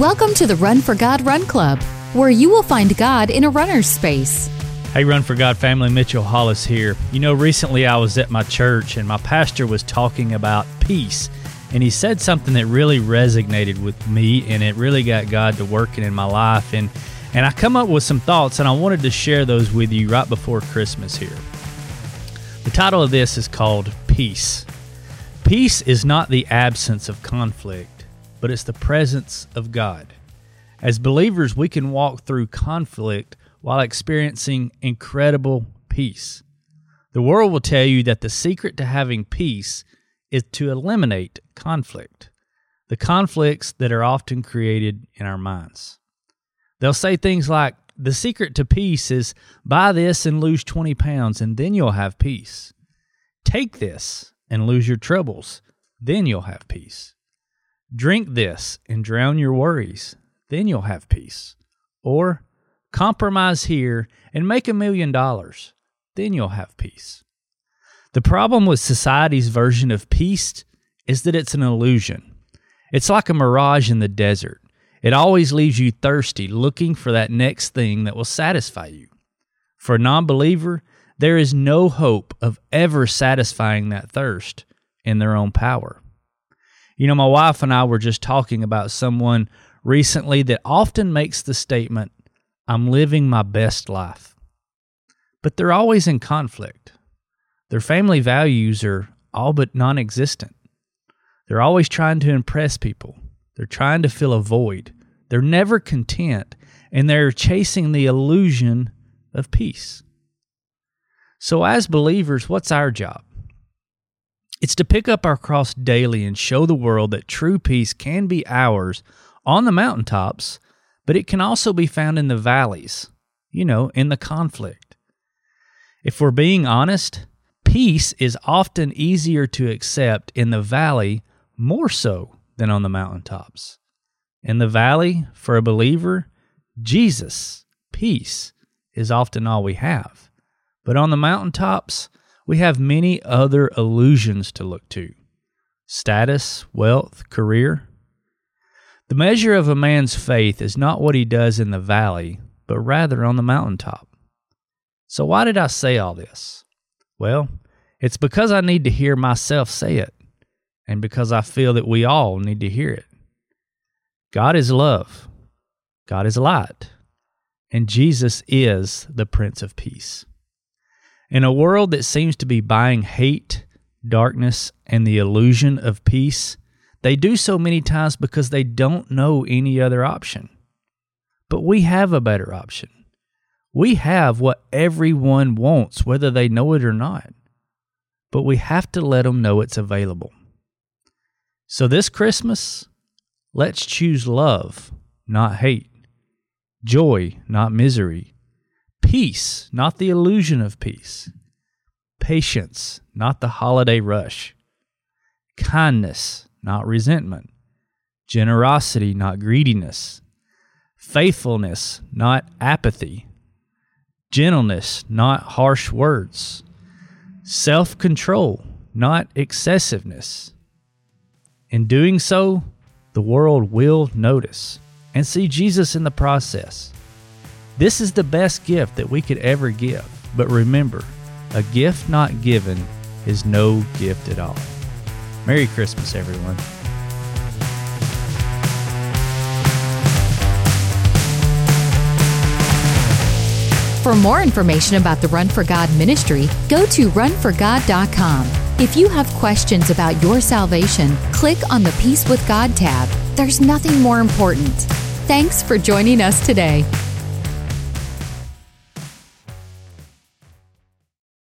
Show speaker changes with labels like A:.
A: Welcome to the Run for God Run Club, where you will find God in a runner's space.
B: Hey, Run for God family, Mitchell Hollis here. You know, recently I was at my church and my pastor was talking about peace. And he said something that really resonated with me and it really got God to working in my life. And, and I come up with some thoughts and I wanted to share those with you right before Christmas here. The title of this is called Peace. Peace is not the absence of conflict, but it's the presence of God. As believers, we can walk through conflict while experiencing incredible peace. The world will tell you that the secret to having peace is to eliminate conflict, the conflicts that are often created in our minds. They'll say things like, the secret to peace is buy this and lose 20 pounds, and then you'll have peace. Take this and lose your troubles, then you'll have peace. Drink this and drown your worries, then you'll have peace. Or compromise here, and make a million dollars. Then you'll have peace. The problem with society's version of peace is that it's an illusion. It's like a mirage in the desert. It always leaves you thirsty, looking for that next thing that will satisfy you. For a non believer, there is no hope of ever satisfying that thirst in their own power. You know, my wife and I were just talking about someone recently that often makes the statement, I'm living my best life. But they're always in conflict. Their family values are all but non existent. They're always trying to impress people. They're trying to fill a void. They're never content, and they're chasing the illusion of peace. So, as believers, what's our job? It's to pick up our cross daily and show the world that true peace can be ours on the mountaintops but it can also be found in the valleys, you know, in the conflict. If we're being honest, peace is often easier to accept in the valley more so than on the mountaintops. In the valley, for a believer, Jesus, peace, is often all we have. But on the mountaintops, we have many other illusions to look to status, wealth, career. The measure of a man's faith is not what he does in the valley, but rather on the mountaintop. So, why did I say all this? Well, it's because I need to hear myself say it, and because I feel that we all need to hear it. God is love, God is light, and Jesus is the Prince of Peace. In a world that seems to be buying hate, darkness, and the illusion of peace, they do so many times because they don't know any other option. But we have a better option. We have what everyone wants, whether they know it or not. But we have to let them know it's available. So this Christmas, let's choose love, not hate, joy, not misery, peace, not the illusion of peace, patience, not the holiday rush, kindness, not resentment, generosity, not greediness, faithfulness, not apathy, gentleness, not harsh words, self control, not excessiveness. In doing so, the world will notice and see Jesus in the process. This is the best gift that we could ever give. But remember, a gift not given is no gift at all. Merry Christmas, everyone.
A: For more information about the Run for God ministry, go to runforgod.com. If you have questions about your salvation, click on the Peace with God tab. There's nothing more important. Thanks for joining us today.